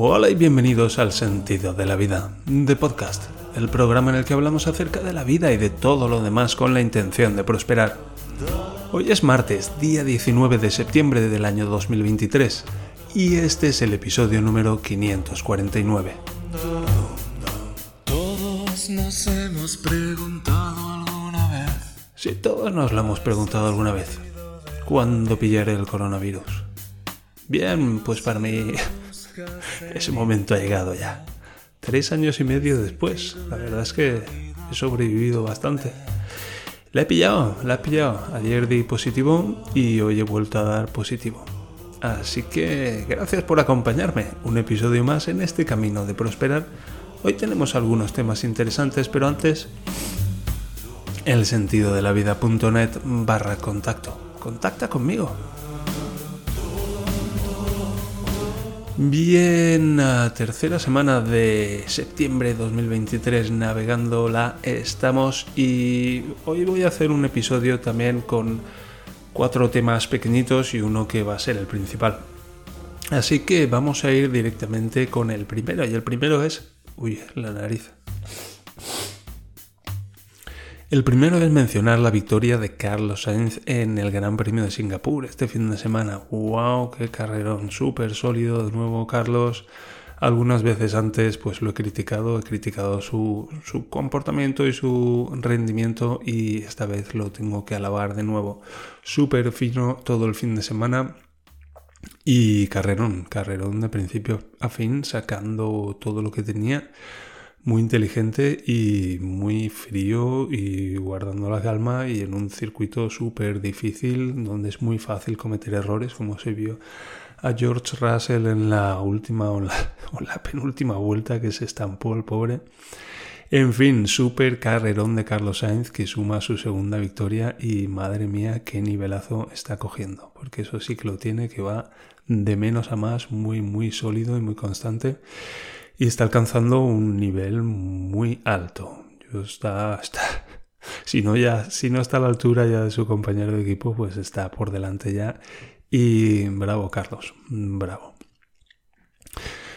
Hola y bienvenidos al Sentido de la Vida, de podcast, el programa en el que hablamos acerca de la vida y de todo lo demás con la intención de prosperar. Hoy es martes, día 19 de septiembre del año 2023, y este es el episodio número 549. Todos nos hemos preguntado alguna vez. Si todos nos lo hemos preguntado alguna vez, ¿cuándo pillaré el coronavirus? Bien, pues para mí ese momento ha llegado ya. Tres años y medio después, la verdad es que he sobrevivido bastante. La he pillado, la he pillado. Ayer di positivo y hoy he vuelto a dar positivo. Así que gracias por acompañarme. Un episodio más en este camino de prosperar. Hoy tenemos algunos temas interesantes, pero antes el sentido de la vida.net barra contacto. Contacta conmigo. Bien, tercera semana de septiembre de 2023 navegando la estamos y hoy voy a hacer un episodio también con cuatro temas pequeñitos y uno que va a ser el principal. Así que vamos a ir directamente con el primero y el primero es... Uy, la nariz. El primero es mencionar la victoria de Carlos Sainz en el Gran Premio de Singapur este fin de semana. ¡Wow! ¡Qué carrerón! Súper sólido de nuevo Carlos. Algunas veces antes pues lo he criticado, he criticado su, su, comportamiento y su rendimiento y esta vez lo tengo que alabar de nuevo. Súper fino todo el fin de semana y carrerón, carrerón de principio a fin sacando todo lo que tenía muy inteligente y muy frío y guardando la calma y en un circuito súper difícil donde es muy fácil cometer errores como se vio a George Russell en la última o la, la penúltima vuelta que se estampó el pobre. En fin, súper carrerón de Carlos Sainz que suma su segunda victoria y madre mía qué nivelazo está cogiendo, porque eso sí que lo tiene, que va de menos a más, muy muy sólido y muy constante y está alcanzando un nivel muy alto. Está, está, si no ya, si no está a la altura ya de su compañero de equipo, pues está por delante ya. Y bravo, Carlos, bravo.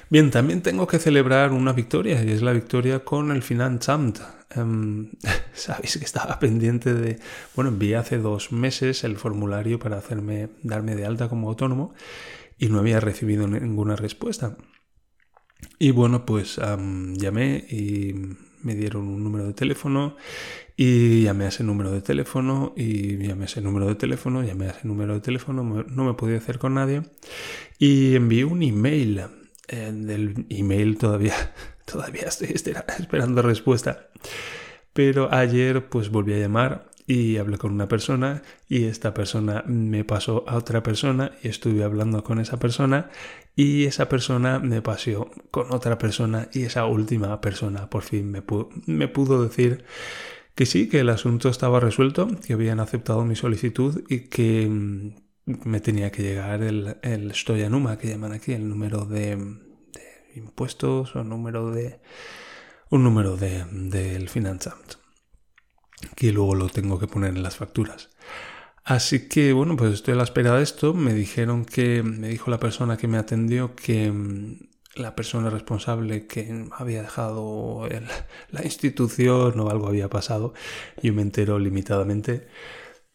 Bien, también tengo que celebrar una victoria, y es la victoria con el Finanzamt. Um, Sabéis que estaba pendiente de. Bueno, envié hace dos meses el formulario para hacerme, darme de alta como autónomo y no había recibido ninguna respuesta. Y bueno, pues llamé y me dieron un número de teléfono y llamé a ese número de teléfono y llamé a ese número de teléfono, llamé a ese número de teléfono, no me podía hacer con nadie y envié un email. Eh, del email todavía, todavía estoy esperando respuesta. Pero ayer pues volví a llamar y hablé con una persona y esta persona me pasó a otra persona y estuve hablando con esa persona y esa persona me pasó con otra persona y esa última persona por fin me pudo, me pudo decir que sí, que el asunto estaba resuelto, que habían aceptado mi solicitud y que mm, me tenía que llegar el, el Stoyanuma, que llaman aquí, el número de, de impuestos o número de un número del de, Finanzamt que luego lo tengo que poner en las facturas. Así que bueno, pues estoy a la espera de esto. Me dijeron que, me dijo la persona que me atendió que mm, la persona responsable que había dejado la institución o algo había pasado. Yo me entero limitadamente.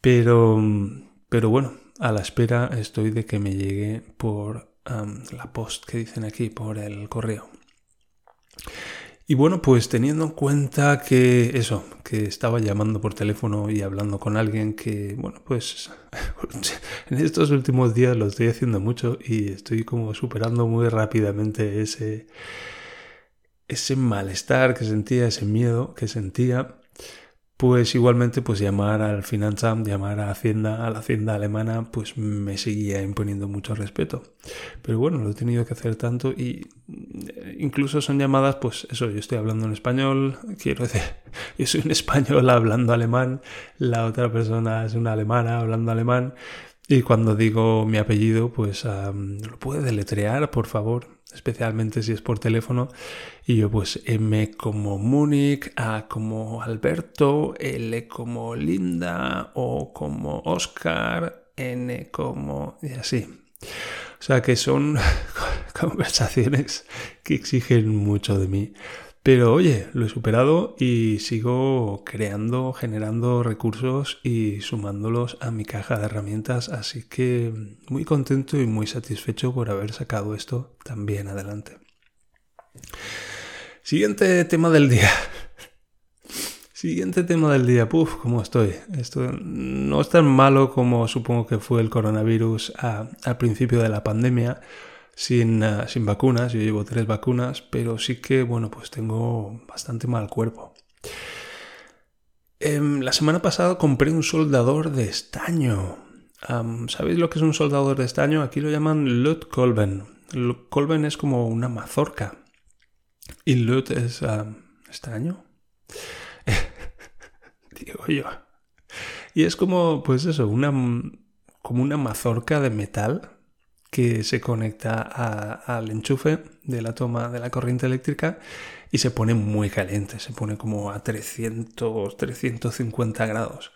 Pero, mm, pero bueno, a la espera estoy de que me llegue por la post que dicen aquí, por el correo. Y bueno, pues teniendo en cuenta que eso, que estaba llamando por teléfono y hablando con alguien que, bueno, pues en estos últimos días lo estoy haciendo mucho y estoy como superando muy rápidamente ese, ese malestar que sentía, ese miedo que sentía pues igualmente pues llamar al Finanzamt, llamar a Hacienda, a la Hacienda alemana, pues me seguía imponiendo mucho respeto. Pero bueno, lo he tenido que hacer tanto y eh, incluso son llamadas, pues eso, yo estoy hablando en español, quiero decir, yo soy un español hablando alemán, la otra persona es una alemana hablando alemán y cuando digo mi apellido, pues lo puede deletrear, por favor especialmente si es por teléfono. Y yo pues M como Múnich, A como Alberto, L como Linda, O como Oscar, N como... y así. O sea que son conversaciones que exigen mucho de mí. Pero oye, lo he superado y sigo creando, generando recursos y sumándolos a mi caja de herramientas, así que muy contento y muy satisfecho por haber sacado esto también adelante. Siguiente tema del día. Siguiente tema del día. Puf, ¿cómo estoy? Esto no es tan malo como supongo que fue el coronavirus al principio de la pandemia sin, eh, sin vacunas, yo llevo tres vacunas, pero sí que, bueno, pues tengo bastante mal cuerpo. Em, la semana pasada compré un soldador de estaño. ¿Sabéis lo que es un soldador de estaño? Aquí lo llaman Lut Colben. Colben es como una mazorca. Y Lut es estaño. Digo yo. Y es como, pues eso, una, como una mazorca de metal que se conecta al enchufe de la toma de la corriente eléctrica y se pone muy caliente, se pone como a 300, 350 grados.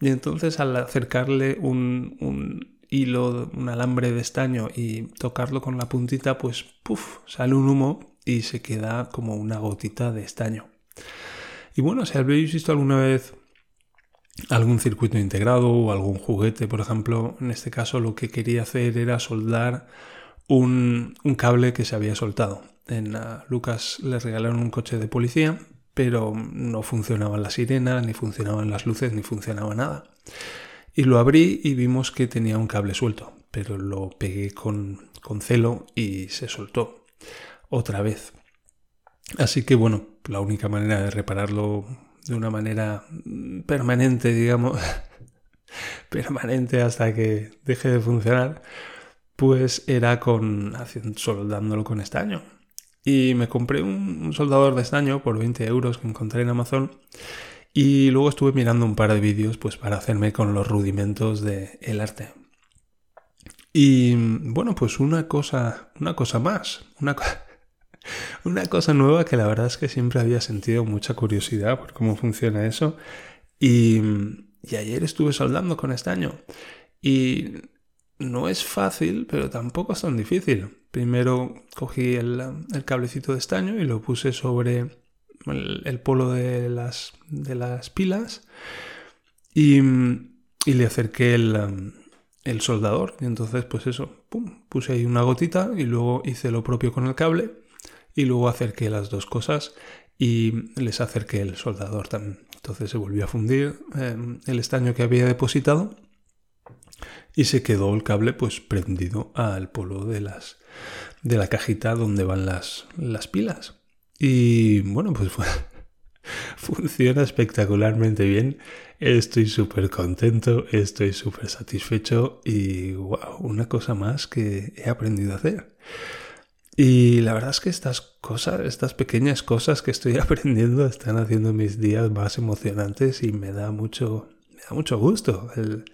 Y entonces al acercarle un, un hilo, un alambre de estaño y tocarlo con la puntita, pues puff, sale un humo y se queda como una gotita de estaño. Y bueno, si habéis visto alguna vez algún circuito integrado o algún juguete, por ejemplo. En este caso lo que quería hacer era soldar un, cable que se había soltado. En Lucas le regalaron un coche de policía, pero no funcionaban las sirenas, ni funcionaban las luces, ni funcionaba nada. Y lo abrí y vimos que tenía un cable suelto, pero lo pegué con, con celo y se soltó otra vez. Así que bueno, la única manera de repararlo de una manera permanente, digamos, permanente hasta que deje de funcionar, pues era con soldándolo con estaño. Y me compré un, soldador de estaño por 20 euros que encontré en Amazon. Y luego estuve mirando un par de vídeos pues para hacerme con los rudimentos del el arte. Y bueno, pues una cosa, una cosa más, una cosa una cosa nueva que la verdad es que siempre había sentido mucha curiosidad por cómo funciona eso. Y, ayer estuve soldando con estaño. Y no es fácil, pero tampoco es tan difícil. Primero cogí el, cablecito de estaño y lo puse sobre el, polo de las, de las pilas y, le acerqué el, el, soldador. Y entonces, pues eso, puse ahí una gotita y luego hice lo propio con el cable y luego acerqué las dos cosas y les acerqué el soldador también. Entonces se volvió a fundir em, el estaño que había depositado y se quedó el cable pues prendido al polo de las de la cajita donde van las, las pilas. Y bueno, pues funciona espectacularmente bien. Estoy súper contento, estoy súper satisfecho y wow, una cosa más que he aprendido a hacer. Y la verdad es que estas cosas, estas pequeñas cosas que estoy aprendiendo están haciendo mis días más emocionantes y me da mucho, me da mucho gusto el,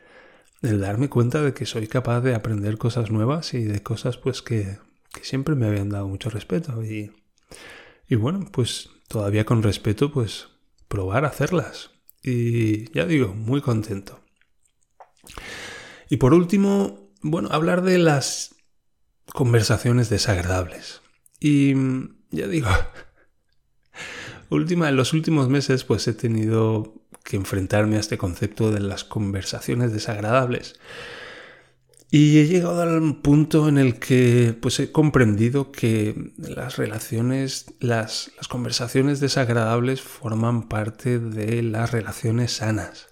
darme cuenta de que soy capaz de aprender cosas nuevas y de cosas pues que, que siempre me habían dado mucho respeto. Y, y bueno, pues todavía con respeto pues probar a hacerlas. Y ya digo, muy contento. Y por último, bueno, hablar de las conversaciones desagradables. Y mm, ya digo, última, en los últimos meses pues he tenido que enfrentarme a este concepto de las conversaciones desagradables. Y he llegado al punto en el que pues he comprendido que las relaciones, las, las conversaciones desagradables forman parte de las relaciones sanas.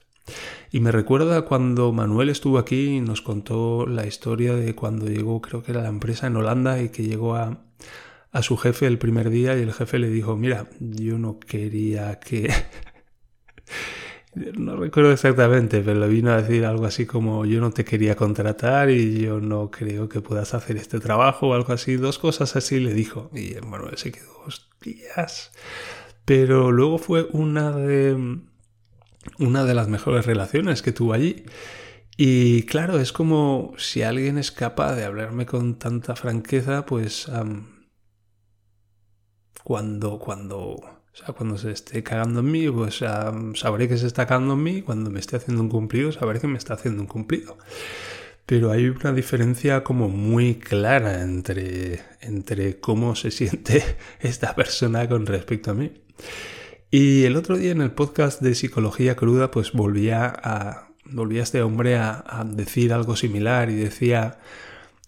Y me recuerda cuando Manuel estuvo aquí y nos contó la historia de cuando llegó, creo que era la empresa en Holanda, y que llegó a, a su jefe el primer día y el jefe le dijo, mira, yo no quería que... no recuerdo exactamente, pero le vino a decir algo así como yo no te quería contratar y yo no creo que puedas hacer este trabajo o algo así. Dos cosas así le dijo. Y Manuel se quedó, hostias. Pero luego fue una de una de las mejores relaciones que tuvo allí. Y claro, es como si alguien es capaz de hablarme con tanta franqueza, pues cuando, cuando, o sea, cuando se esté cagando en mí, pues sabré que se está cagando en mí. Cuando me esté haciendo un cumplido, sabré que me está haciendo un cumplido. pero hay una diferencia como muy clara entre, entre cómo se siente esta persona con respecto a mí. Y el otro día en el podcast de Psicología Cruda, pues volvía a, volvía este hombre a, a decir algo similar y decía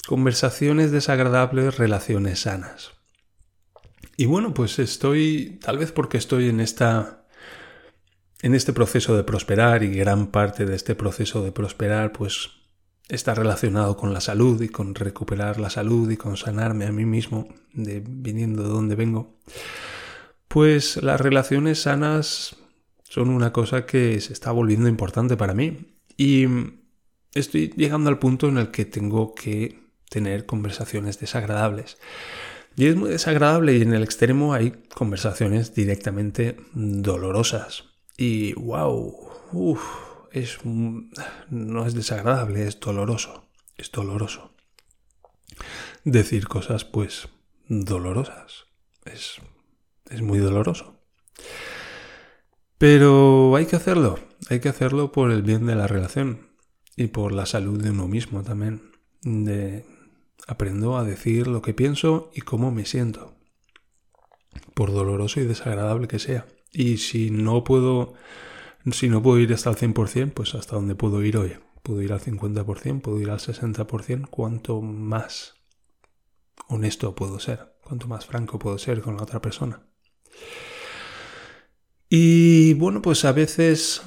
conversaciones desagradables, relaciones sanas. Y bueno, pues estoy, tal vez porque estoy en esta en este proceso de prosperar y gran parte de este proceso de prosperar pues está relacionado con la salud y con recuperar la salud y con sanarme a mí mismo de viniendo de donde vengo, pues las relaciones sanas son una cosa que se está volviendo importante para mí y estoy llegando al punto en el que tengo que tener conversaciones desagradables. Y es muy desagradable y en el extremo hay conversaciones directamente dolorosas. Y wow, uff, es, no es desagradable, es doloroso, es doloroso. Decir cosas, pues, dolorosas. Es, es muy doloroso. Pero hay que hacerlo, hay que hacerlo por el bien de la relación y por la salud de uno mismo también. De, aprendo a decir lo que pienso y cómo me siento, por doloroso y desagradable que sea. Y si no puedo si no puedo ir hasta el 100%, pues hasta dónde puedo ir hoy. Puedo ir al 50%, puedo ir al 60%, cuanto más honesto puedo ser, cuanto más franco puedo ser con la otra persona. Y bueno, pues a veces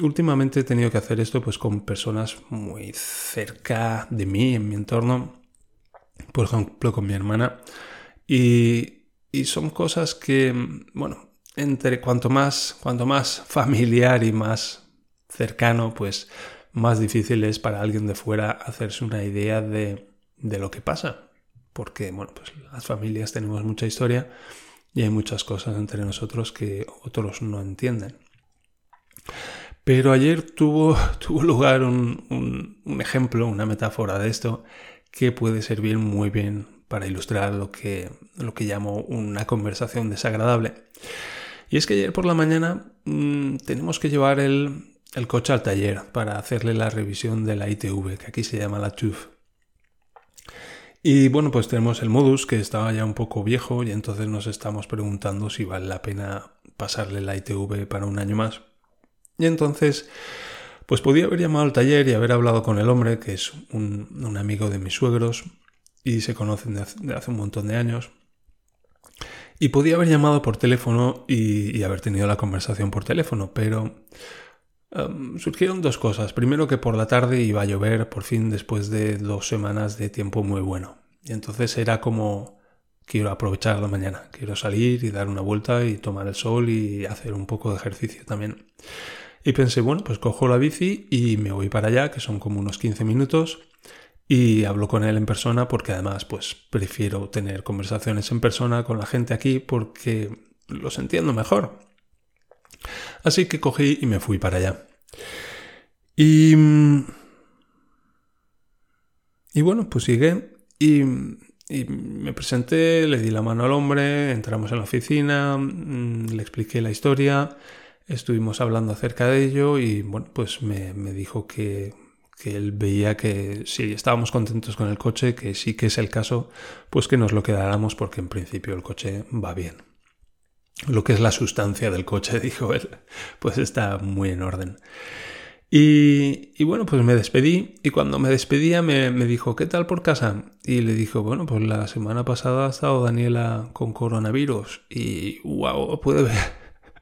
últimamente he tenido que hacer esto pues con personas muy cerca de mí, en mi entorno, por ejemplo con mi hermana, y, son cosas que, bueno, entre cuanto más, cuanto más familiar y más cercano, pues más difícil es para alguien de fuera hacerse una idea de, de lo que pasa. Porque, bueno, pues las familias tenemos mucha historia y hay muchas cosas entre nosotros que otros no entienden. Pero ayer tuvo, lugar un, ejemplo, una metáfora de esto que puede servir muy bien para ilustrar lo que, lo que llamo una conversación desagradable. Y es que ayer por la mañana mmm, tenemos que llevar el, el, coche al taller para hacerle la revisión de la ITV, que aquí se llama la TÜV. Y bueno, pues tenemos el modus que estaba ya un poco viejo y entonces nos estamos preguntando si vale la pena pasarle la ITV para un año más. Y entonces, pues podía haber llamado al taller y haber hablado con el hombre, que es un, amigo de mis suegros y se conocen de hace un montón de años. Y podía haber llamado por teléfono y, y haber tenido la conversación por teléfono, pero um, surgieron dos cosas. Primero que por la tarde iba a llover, por fin, después de dos semanas de tiempo muy bueno. Y entonces era como, quiero aprovechar la mañana, quiero salir y dar una vuelta y tomar el sol y hacer un poco de ejercicio también. Y pensé, bueno, pues cojo la bici y me voy para allá, que son como unos 15 minutos y hablo con él en persona porque además pues prefiero tener conversaciones en persona con la gente aquí porque los entiendo mejor. Así que cogí y me fui para allá. Y, y bueno, pues llegué y, y, me presenté, le di la mano al hombre, entramos en la oficina, mm, le expliqué la historia, estuvimos hablando acerca de ello y bueno, pues me, me dijo que que él veía que si estábamos contentos con el coche, que sí que es el caso, pues que nos lo quedáramos porque en principio el coche va bien. Lo que es la sustancia del coche, dijo él, pues está muy en orden. Y, bueno, pues me despedí y cuando me despedía me, me, dijo, ¿qué tal por casa? Y le dijo, bueno, pues la semana pasada ha estado Daniela con coronavirus y wow, puede ver,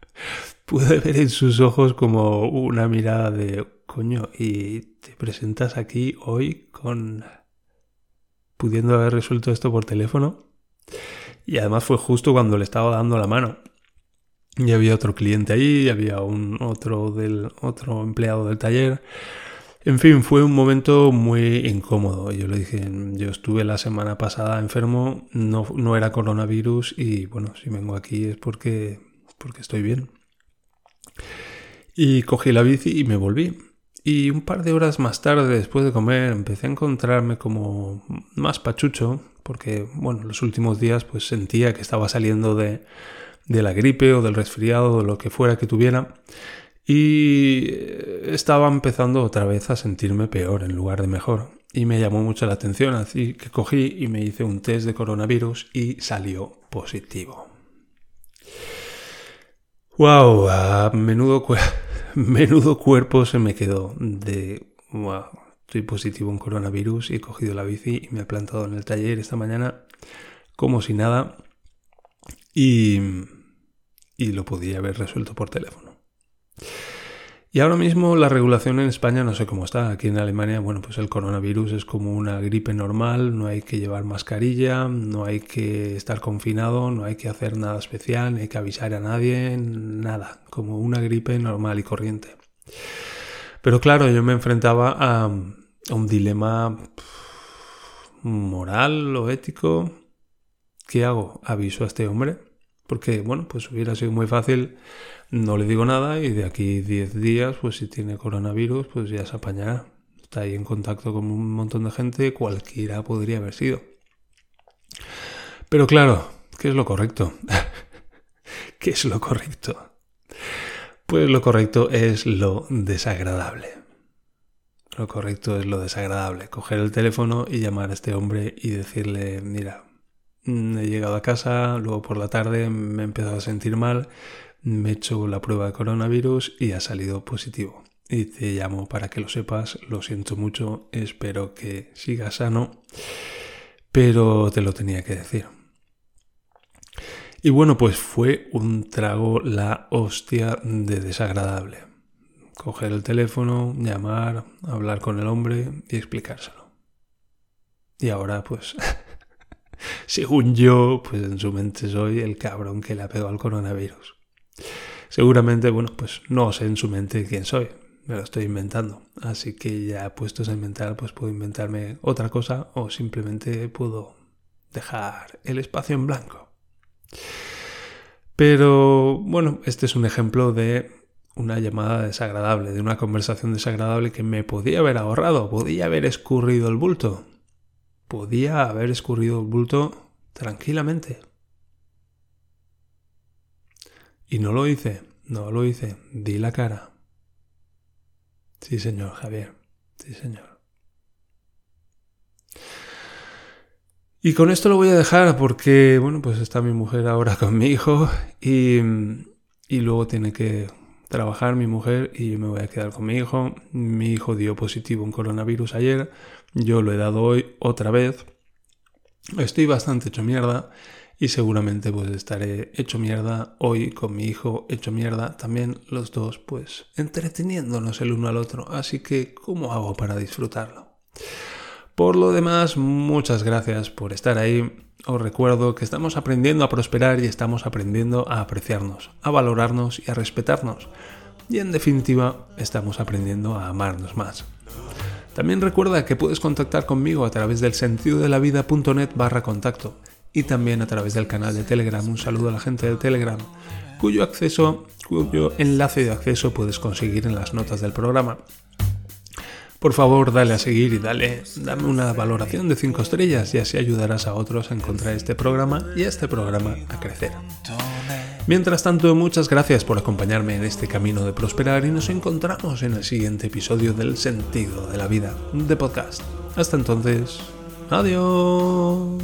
pude ver en sus ojos como una mirada de coño, y te presentas aquí hoy con pudiendo haber resuelto esto por teléfono. Y además fue justo cuando le estaba dando la mano. Y había otro cliente ahí, había un otro del otro empleado del taller. En fin, fue un momento muy incómodo. Yo le dije, yo estuve la semana pasada enfermo, no, no era coronavirus y bueno, si vengo aquí es porque, porque estoy bien. Y cogí la bici y me volví. Y un par de horas más tarde, después de comer, empecé a encontrarme como más pachucho, porque, bueno, los últimos días pues sentía que estaba saliendo de, de la gripe o del resfriado o lo que fuera que tuviera. Y estaba empezando otra vez a sentirme peor en lugar de mejor. Y me llamó mucho la atención, así que cogí y me hice un test de coronavirus y salió positivo. ¡Wow! A menudo, menudo cuerpo se me quedó de... ¡Wow! Estoy positivo en coronavirus y he cogido la bici y me he plantado en el taller esta mañana como si nada y, y lo podía haber resuelto por teléfono. Y ahora mismo la regulación en España no sé cómo está. Aquí en Alemania, bueno, pues el coronavirus es como una gripe normal, no hay que llevar mascarilla, no hay que estar confinado, no hay que hacer nada especial, no hay que avisar a nadie, nada, como una gripe normal y corriente. Pero claro, yo me enfrentaba a, un dilema moral o ético. ¿Qué hago? ¿Aviso a este hombre? Porque, bueno, pues hubiera sido muy fácil no le digo nada y de aquí 10 días, pues si tiene coronavirus, pues ya se apañará. Está ahí en contacto con un montón de gente, cualquiera podría haber sido. Pero claro, ¿qué es lo correcto? ¿Qué es lo correcto? Pues lo correcto es lo desagradable. Lo correcto es lo desagradable. Coger el teléfono y llamar a este hombre y decirle, mira, mm, he llegado a casa, luego por la tarde me he empezado a sentir mal, me he hecho la prueba de coronavirus y ha salido positivo. Y te llamo para que lo sepas, lo siento mucho, espero que sigas sano, pero te lo tenía que decir. Y bueno, pues fue un trago la hostia de desagradable. Coger el teléfono, llamar, hablar con el hombre y explicárselo. Y ahora pues, según yo, pues en su mente soy el cabrón que le ha pegado al coronavirus. Seguramente, bueno, pues no sé en su mente quién soy, me lo estoy inventando. Así que ya puestos a inventar, pues puedo inventarme otra cosa o simplemente puedo dejar el espacio en blanco. Pero bueno, este es un ejemplo de una llamada desagradable, de una conversación desagradable que me podía haber ahorrado, podía haber escurrido el bulto. Podía haber escurrido el bulto tranquilamente. Y no lo hice, no lo hice, di la cara. Sí, señor Javier, sí, señor. Y con esto lo voy a dejar porque, bueno, pues está mi mujer ahora con mi hijo y, y luego tiene que trabajar mi mujer y yo me voy a quedar con mi hijo. Mi hijo dio positivo en coronavirus ayer, yo lo he dado hoy otra vez. Estoy bastante hecho mierda y seguramente pues estaré hecho mierda hoy con mi hijo hecho mierda también los dos pues entreteniéndonos el uno al otro así que ¿cómo hago para disfrutarlo? Por lo demás muchas gracias por estar ahí os recuerdo que estamos aprendiendo a prosperar y estamos aprendiendo a apreciarnos, a valorarnos y a respetarnos y en definitiva estamos aprendiendo a amarnos más. También recuerda que puedes contactar conmigo a través del sentido de la vida.net barra contacto y también a través del canal de Telegram. Un saludo a la gente del Telegram, cuyo acceso, cuyo enlace de acceso puedes conseguir en las notas del programa. Por favor, dale a seguir y dale, dame una valoración de 5 estrellas y así ayudarás a otros a encontrar este programa y a este programa a crecer. Mientras tanto, muchas gracias por acompañarme en este camino de prosperar y nos encontramos en el siguiente episodio del Sentido de la Vida de podcast. Hasta entonces, adiós.